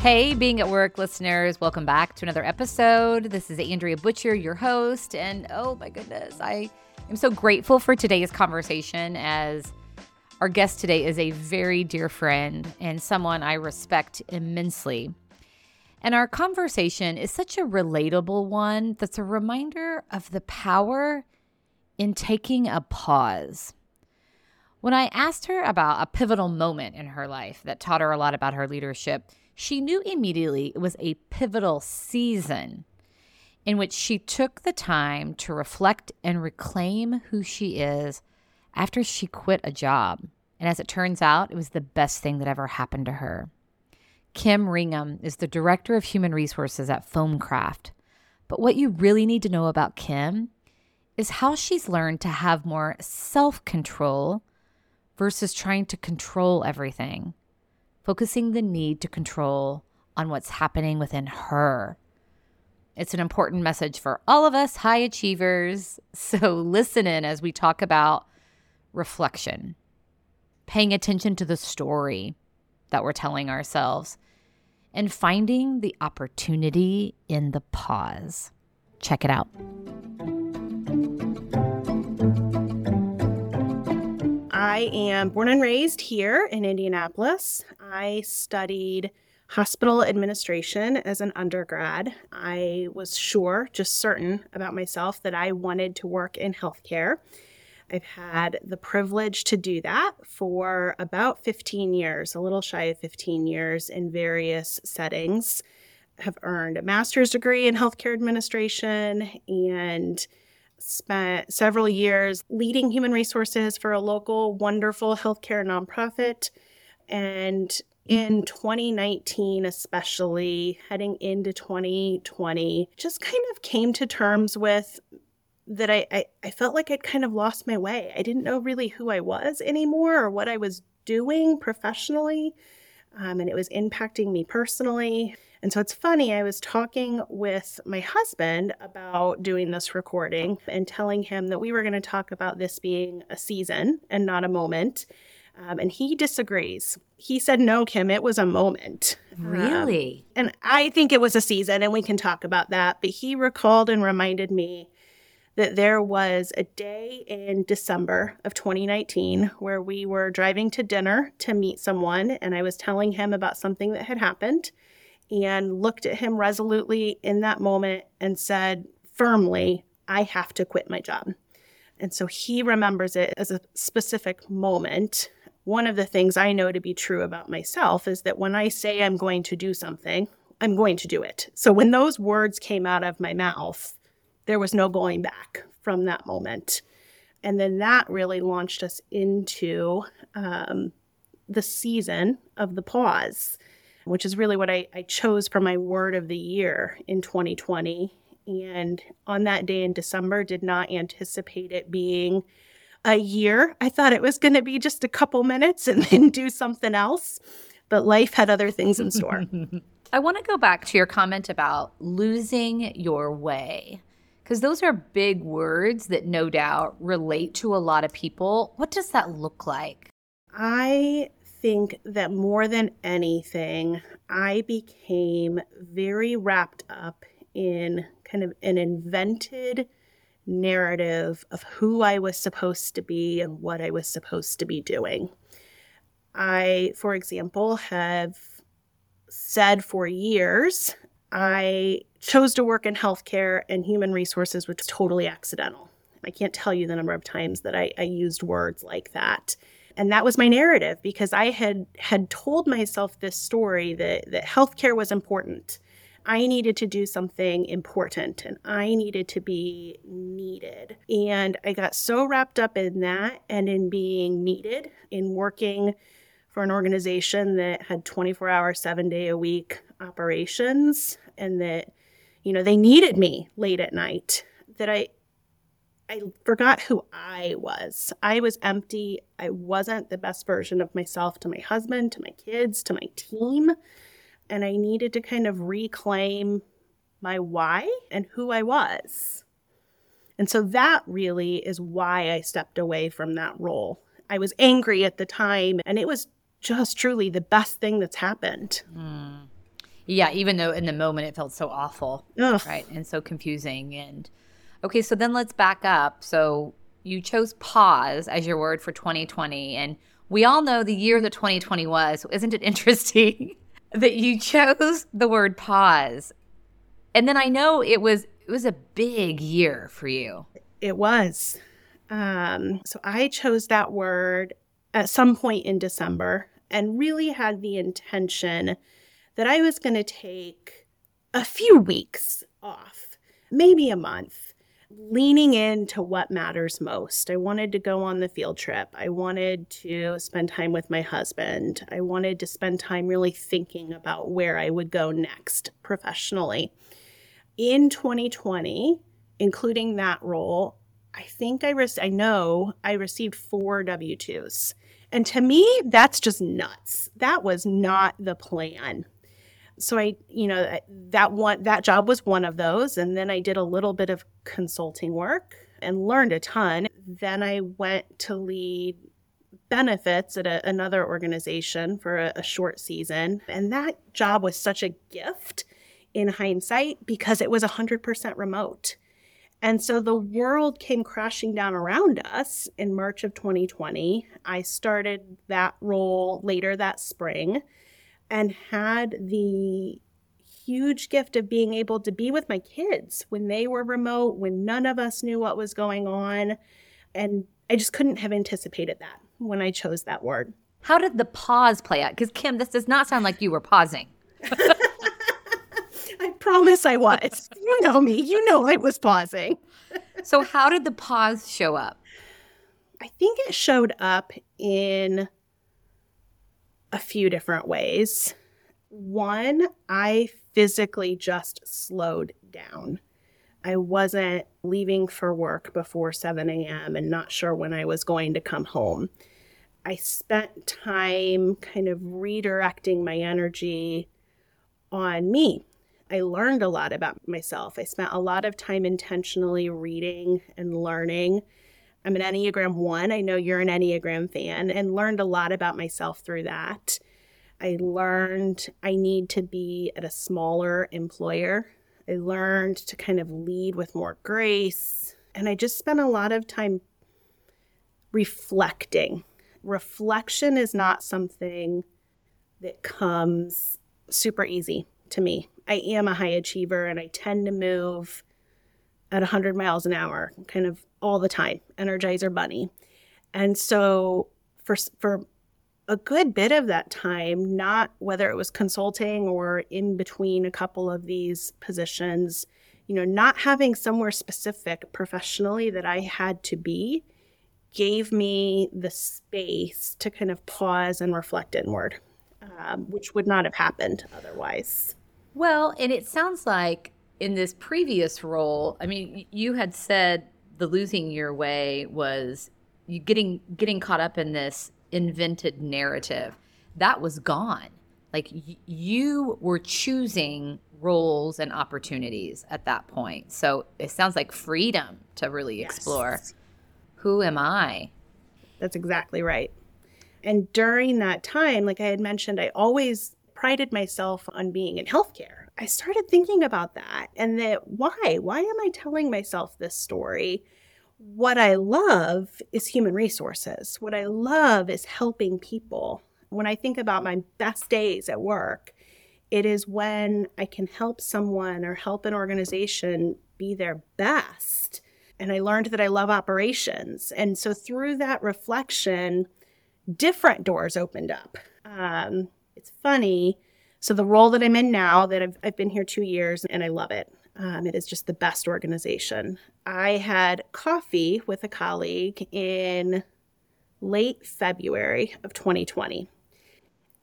Hey, being at work listeners, welcome back to another episode. This is Andrea Butcher, your host. And oh my goodness, I am so grateful for today's conversation as our guest today is a very dear friend and someone I respect immensely. And our conversation is such a relatable one that's a reminder of the power in taking a pause. When I asked her about a pivotal moment in her life that taught her a lot about her leadership, she knew immediately it was a pivotal season in which she took the time to reflect and reclaim who she is after she quit a job. And as it turns out, it was the best thing that ever happened to her. Kim Ringham is the Director of Human Resources at Foamcraft. But what you really need to know about Kim is how she's learned to have more self control versus trying to control everything, focusing the need to control on what's happening within her. It's an important message for all of us high achievers. So listen in as we talk about reflection, paying attention to the story that we're telling ourselves, and finding the opportunity in the pause. Check it out. I am born and raised here in Indianapolis. I studied hospital administration as an undergrad. I was sure, just certain about myself, that I wanted to work in healthcare. I've had the privilege to do that for about 15 years, a little shy of 15 years in various settings. have earned a master's degree in healthcare administration and spent several years leading human resources for a local wonderful healthcare nonprofit. And in 2019, especially heading into 2020, just kind of came to terms with that I, I, I felt like I'd kind of lost my way. I didn't know really who I was anymore or what I was doing professionally. Um, and it was impacting me personally. And so it's funny, I was talking with my husband about doing this recording and telling him that we were going to talk about this being a season and not a moment. Um, and he disagrees. He said, No, Kim, it was a moment. Really? Um, and I think it was a season, and we can talk about that. But he recalled and reminded me that there was a day in December of 2019 where we were driving to dinner to meet someone, and I was telling him about something that had happened and looked at him resolutely in that moment and said firmly, I have to quit my job. And so he remembers it as a specific moment. One of the things I know to be true about myself is that when I say I'm going to do something, I'm going to do it. So when those words came out of my mouth, there was no going back from that moment. And then that really launched us into um, the season of the pause, which is really what I, I chose for my word of the year in 2020. And on that day in December, did not anticipate it being a year. I thought it was going to be just a couple minutes and then do something else. But life had other things in store. I want to go back to your comment about losing your way because those are big words that no doubt relate to a lot of people. What does that look like? I think that more than anything, I became very wrapped up in kind of an invented narrative of who I was supposed to be and what I was supposed to be doing. I, for example, have said for years I chose to work in healthcare and human resources, which was totally accidental. I can't tell you the number of times that I, I used words like that. And that was my narrative because I had had told myself this story that, that healthcare was important. I needed to do something important and I needed to be needed. And I got so wrapped up in that and in being needed, in working for an organization that had 24 hour, seven day a week operations and that you know they needed me late at night that i i forgot who i was. I was empty. I wasn't the best version of myself to my husband to my kids to my team. And i needed to kind of reclaim my why and who i was. And so that really is why i stepped away from that role. I was angry at the time and it was just truly the best thing that's happened. Mm. Yeah, even though in the moment it felt so awful, Ugh. right? And so confusing. And okay, so then let's back up. So you chose pause as your word for 2020. And we all know the year that 2020 was. So isn't it interesting that you chose the word pause? And then I know it was it was a big year for you. It was. Um, so I chose that word at some point in December and really had the intention that I was going to take a few weeks off, maybe a month, leaning into what matters most. I wanted to go on the field trip. I wanted to spend time with my husband. I wanted to spend time really thinking about where I would go next professionally. In 2020, including that role, I think I re- I know I received four W 2s. And to me, that's just nuts. That was not the plan. So I, you know, that one that job was one of those and then I did a little bit of consulting work and learned a ton. Then I went to lead benefits at a, another organization for a, a short season. And that job was such a gift in hindsight because it was 100% remote. And so the world came crashing down around us in March of 2020. I started that role later that spring and had the huge gift of being able to be with my kids when they were remote, when none of us knew what was going on. And I just couldn't have anticipated that when I chose that word. How did the pause play out? Because, Kim, this does not sound like you were pausing. I promise I was. you know me. You know I was pausing. so, how did the pause show up? I think it showed up in a few different ways. One, I physically just slowed down. I wasn't leaving for work before 7 a.m. and not sure when I was going to come home. I spent time kind of redirecting my energy on me. I learned a lot about myself. I spent a lot of time intentionally reading and learning. I'm an Enneagram 1. I know you're an Enneagram fan, and learned a lot about myself through that. I learned I need to be at a smaller employer. I learned to kind of lead with more grace. And I just spent a lot of time reflecting. Reflection is not something that comes super easy to me. I am a high achiever and I tend to move at 100 miles an hour kind of all the time, Energizer Bunny. And so for for a good bit of that time, not whether it was consulting or in between a couple of these positions, you know, not having somewhere specific professionally that I had to be gave me the space to kind of pause and reflect inward, um, which would not have happened otherwise. Well, and it sounds like in this previous role, I mean, you had said the losing your way was you getting getting caught up in this invented narrative. That was gone. Like y- you were choosing roles and opportunities at that point. So it sounds like freedom to really yes. explore who am I? That's exactly right. And during that time, like I had mentioned, I always prided myself on being in healthcare. I started thinking about that and that why? Why am I telling myself this story? What I love is human resources. What I love is helping people. When I think about my best days at work, it is when I can help someone or help an organization be their best. And I learned that I love operations. And so through that reflection, different doors opened up. Um, it's funny. So the role that I'm in now, that I've, I've been here two years and I love it. Um, it is just the best organization. I had coffee with a colleague in late February of 2020.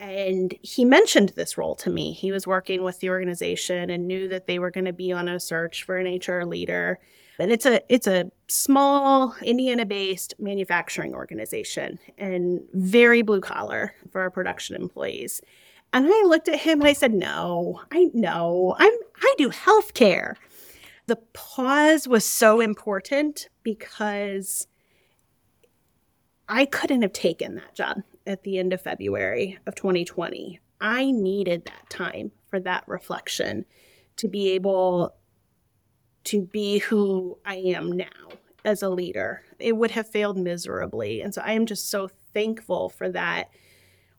And he mentioned this role to me. He was working with the organization and knew that they were going to be on a search for an HR leader. And it's a it's a small Indiana-based manufacturing organization and very blue collar for our production employees. And I looked at him and I said, "No, I know. I'm I do healthcare." The pause was so important because I couldn't have taken that job at the end of February of 2020. I needed that time for that reflection to be able to be who I am now as a leader. It would have failed miserably. And so I am just so thankful for that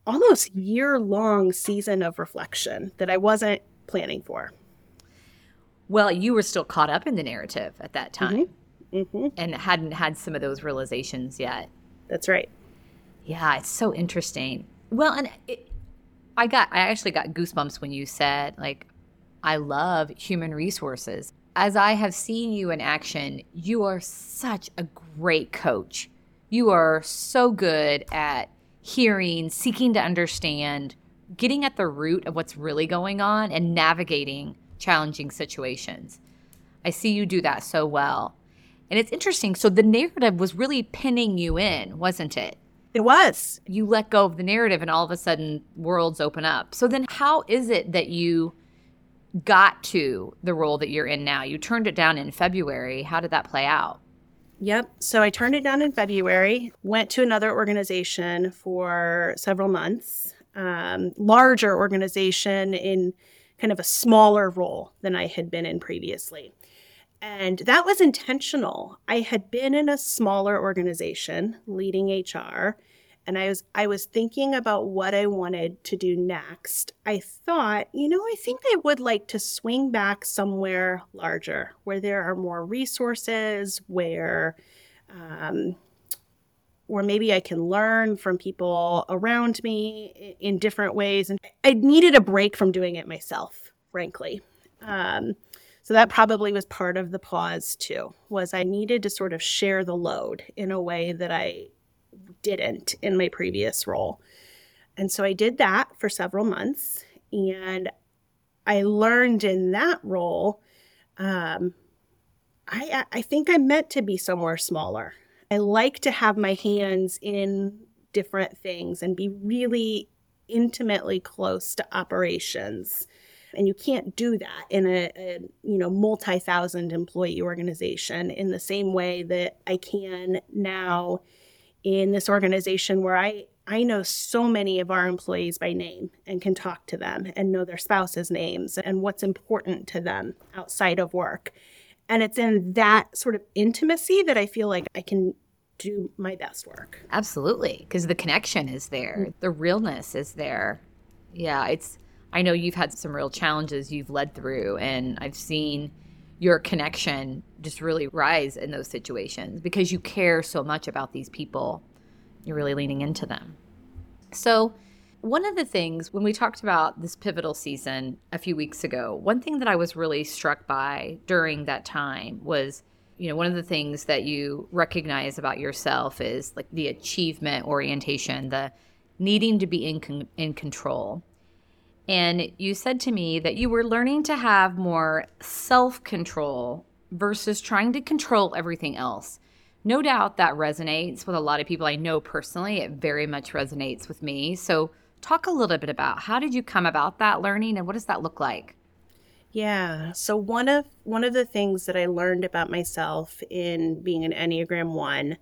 almost year long season of reflection that I wasn't planning for. Well, you were still caught up in the narrative at that time mm-hmm. Mm-hmm. and hadn't had some of those realizations yet. That's right. Yeah, it's so interesting. Well, and it, I got, I actually got goosebumps when you said, like, I love human resources. As I have seen you in action, you are such a great coach. You are so good at hearing, seeking to understand, getting at the root of what's really going on, and navigating challenging situations. I see you do that so well. And it's interesting. So the narrative was really pinning you in, wasn't it? It was. You let go of the narrative and all of a sudden worlds open up. So then how is it that you got to the role that you're in now? You turned it down in February. How did that play out? Yep. So I turned it down in February, went to another organization for several months, um, larger organization in kind of a smaller role than I had been in previously. And that was intentional. I had been in a smaller organization leading HR and I was I was thinking about what I wanted to do next. I thought, you know, I think I would like to swing back somewhere larger where there are more resources, where um, where maybe I can learn from people around me in different ways. And I needed a break from doing it myself, frankly. Um, so that probably was part of the pause too, was I needed to sort of share the load in a way that I didn't in my previous role. And so I did that for several months. And I learned in that role, um, I, I think I'm meant to be somewhere smaller. I like to have my hands in different things and be really intimately close to operations and you can't do that in a, a you know multi-thousand employee organization in the same way that I can now in this organization where I I know so many of our employees by name and can talk to them and know their spouses' names and what's important to them outside of work. And it's in that sort of intimacy that I feel like I can do my best work. Absolutely, because the connection is there, mm-hmm. the realness is there. Yeah, it's I know you've had some real challenges you've led through, and I've seen your connection just really rise in those situations because you care so much about these people. You're really leaning into them. So, one of the things when we talked about this pivotal season a few weeks ago, one thing that I was really struck by during that time was, you know, one of the things that you recognize about yourself is like the achievement orientation, the needing to be in con- in control. And you said to me that you were learning to have more self control versus trying to control everything else. No doubt that resonates with a lot of people I know personally. It very much resonates with me. So, talk a little bit about how did you come about that learning and what does that look like? Yeah. So one of one of the things that I learned about myself in being an Enneagram 1,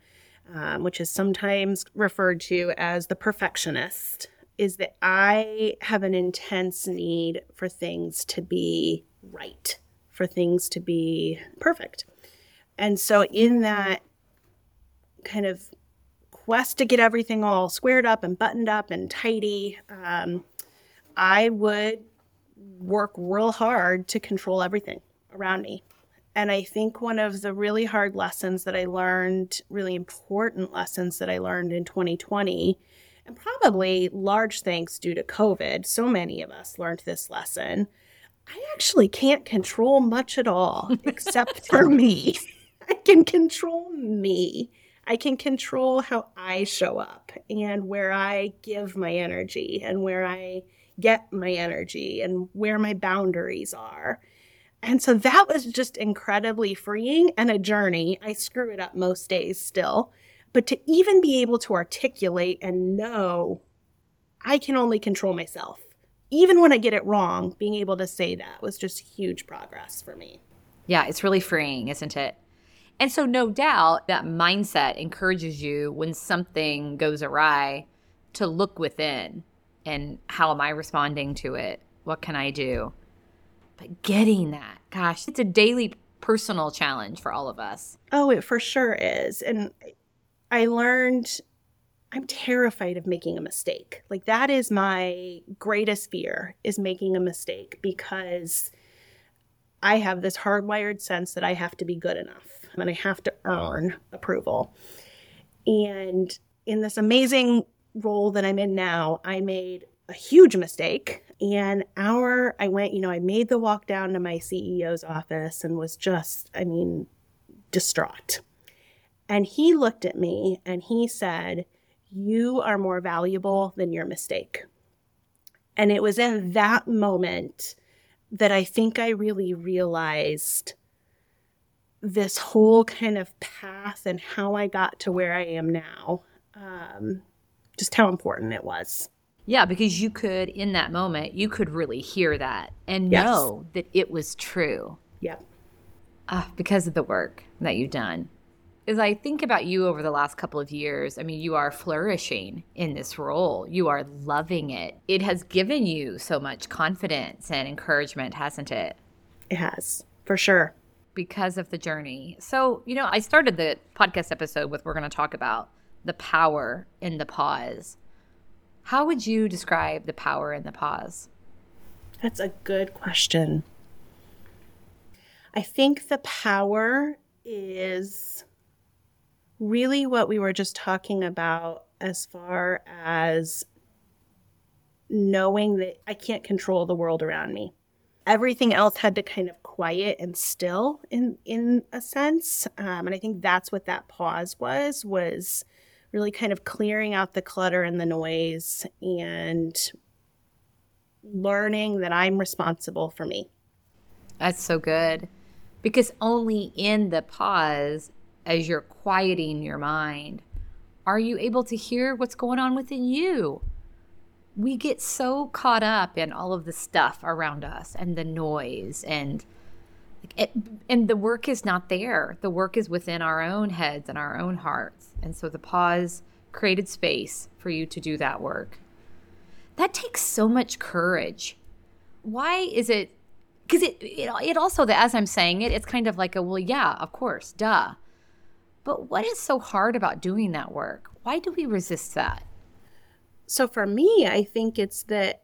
um, which is sometimes referred to as the perfectionist, is that I have an intense need for things to be right, for things to be perfect. And so, in that kind of quest to get everything all squared up and buttoned up and tidy, um, I would work real hard to control everything around me. And I think one of the really hard lessons that I learned, really important lessons that I learned in 2020, and probably large thanks due to COVID, so many of us learned this lesson. I actually can't control much at all except for me. I can control me. I can control how I show up and where I give my energy and where I get my energy and where my boundaries are. And so that was just incredibly freeing and a journey. I screw it up most days still. But to even be able to articulate and know I can only control myself, even when I get it wrong, being able to say that was just huge progress for me. Yeah, it's really freeing, isn't it? And so, no doubt, that mindset encourages you when something goes awry to look within and how am I responding to it? What can I do? But getting that, gosh, it's a daily personal challenge for all of us. Oh, it for sure is. And I learned I'm terrified of making a mistake. Like that is my greatest fear is making a mistake because I have this hardwired sense that I have to be good enough and I have to earn approval. And in this amazing role that I'm in now, I made a huge mistake. And our, I went, you know, I made the walk down to my CEO's office and was just, I mean, distraught. And he looked at me and he said, You are more valuable than your mistake. And it was in that moment that I think I really realized this whole kind of path and how I got to where I am now, um, just how important it was. Yeah, because you could, in that moment, you could really hear that and yes. know that it was true. Yeah. Uh, because of the work that you've done. As I think about you over the last couple of years, I mean, you are flourishing in this role. You are loving it. It has given you so much confidence and encouragement, hasn't it? It has, for sure. Because of the journey. So, you know, I started the podcast episode with we're going to talk about the power in the pause how would you describe the power in the pause? That's a good question. I think the power is really what we were just talking about as far as knowing that I can't control the world around me. Everything else had to kind of quiet and still in in a sense, um, and I think that's what that pause was was really kind of clearing out the clutter and the noise and learning that I'm responsible for me. That's so good. Because only in the pause, as you're quieting your mind, are you able to hear what's going on within you. We get so caught up in all of the stuff around us and the noise and it, and the work is not there. The work is within our own heads and our own hearts. And so the pause created space for you to do that work. That takes so much courage. Why is it? Because it, it, it also, as I'm saying it, it's kind of like a, well, yeah, of course, duh. But what is so hard about doing that work? Why do we resist that? So for me, I think it's that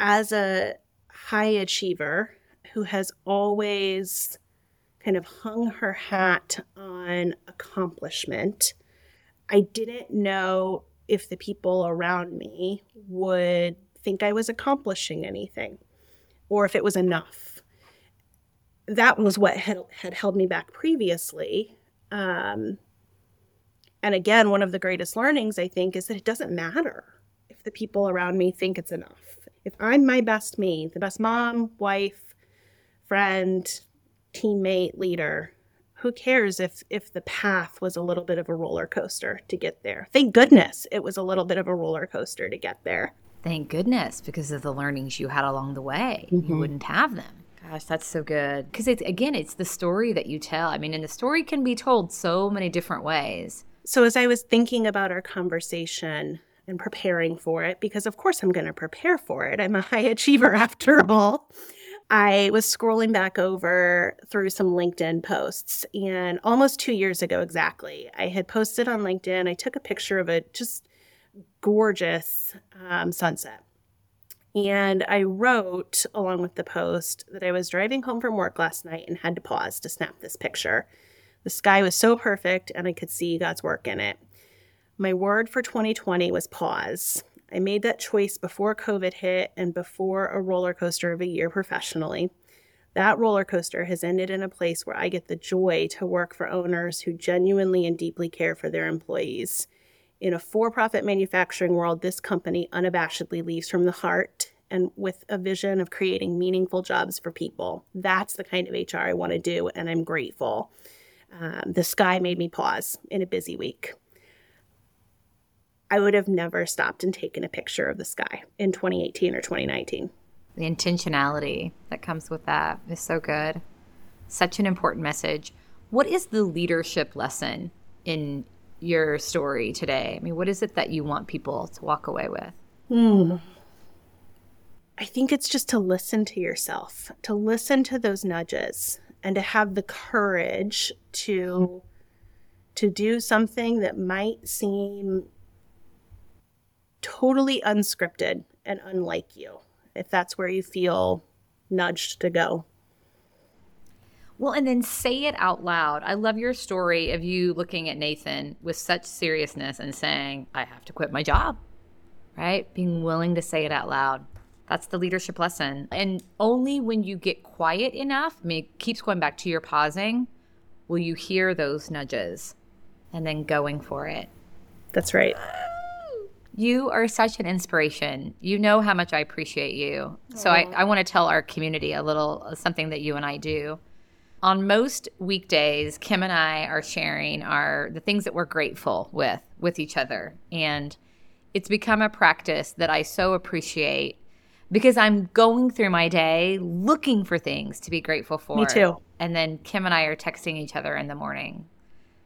as a high achiever, who has always kind of hung her hat on accomplishment. I didn't know if the people around me would think I was accomplishing anything or if it was enough. That was what had, had held me back previously. Um, and again, one of the greatest learnings, I think, is that it doesn't matter if the people around me think it's enough. If I'm my best me, the best mom, wife, friend, teammate, leader. Who cares if if the path was a little bit of a roller coaster to get there? Thank goodness it was a little bit of a roller coaster to get there. Thank goodness because of the learnings you had along the way. Mm-hmm. You wouldn't have them. Gosh, that's so good. Because it's again, it's the story that you tell. I mean, and the story can be told so many different ways. So as I was thinking about our conversation and preparing for it, because of course I'm going to prepare for it. I'm a high achiever after all. I was scrolling back over through some LinkedIn posts, and almost two years ago exactly, I had posted on LinkedIn. I took a picture of a just gorgeous um, sunset. And I wrote along with the post that I was driving home from work last night and had to pause to snap this picture. The sky was so perfect and I could see God's work in it. My word for 2020 was pause. I made that choice before COVID hit and before a roller coaster of a year professionally. That roller coaster has ended in a place where I get the joy to work for owners who genuinely and deeply care for their employees. In a for profit manufacturing world, this company unabashedly leaves from the heart and with a vision of creating meaningful jobs for people. That's the kind of HR I want to do, and I'm grateful. Um, the sky made me pause in a busy week. I would have never stopped and taken a picture of the sky in 2018 or 2019. The intentionality that comes with that is so good. Such an important message. What is the leadership lesson in your story today? I mean, what is it that you want people to walk away with? Hmm. I think it's just to listen to yourself, to listen to those nudges and to have the courage to to do something that might seem totally unscripted and unlike you if that's where you feel nudged to go. Well, and then say it out loud. I love your story of you looking at Nathan with such seriousness and saying, I have to quit my job, right? Being willing to say it out loud. That's the leadership lesson. And only when you get quiet enough, I mean, it keeps going back to your pausing, will you hear those nudges and then going for it. That's right. You are such an inspiration. You know how much I appreciate you. So I, I want to tell our community a little something that you and I do. On most weekdays, Kim and I are sharing our the things that we're grateful with with each other. And it's become a practice that I so appreciate because I'm going through my day looking for things to be grateful for. Me too. And then Kim and I are texting each other in the morning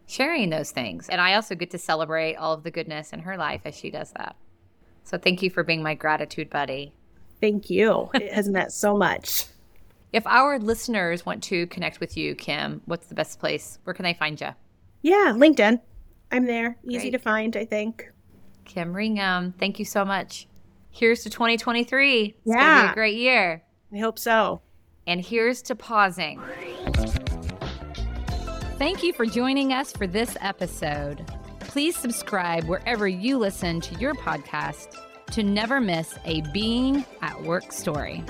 sharing those things. And I also get to celebrate all of the goodness in her life as she does that. So thank you for being my gratitude buddy. Thank you. It has meant so much. If our listeners want to connect with you, Kim, what's the best place? Where can they find you? Yeah, LinkedIn. I'm there. Easy Great. to find, I think. Kim Ringham, thank you so much. Here's to 2023. It's yeah. going to be a great year. I hope so. And here's to pausing. Thank you for joining us for this episode. Please subscribe wherever you listen to your podcast to never miss a Being at Work story.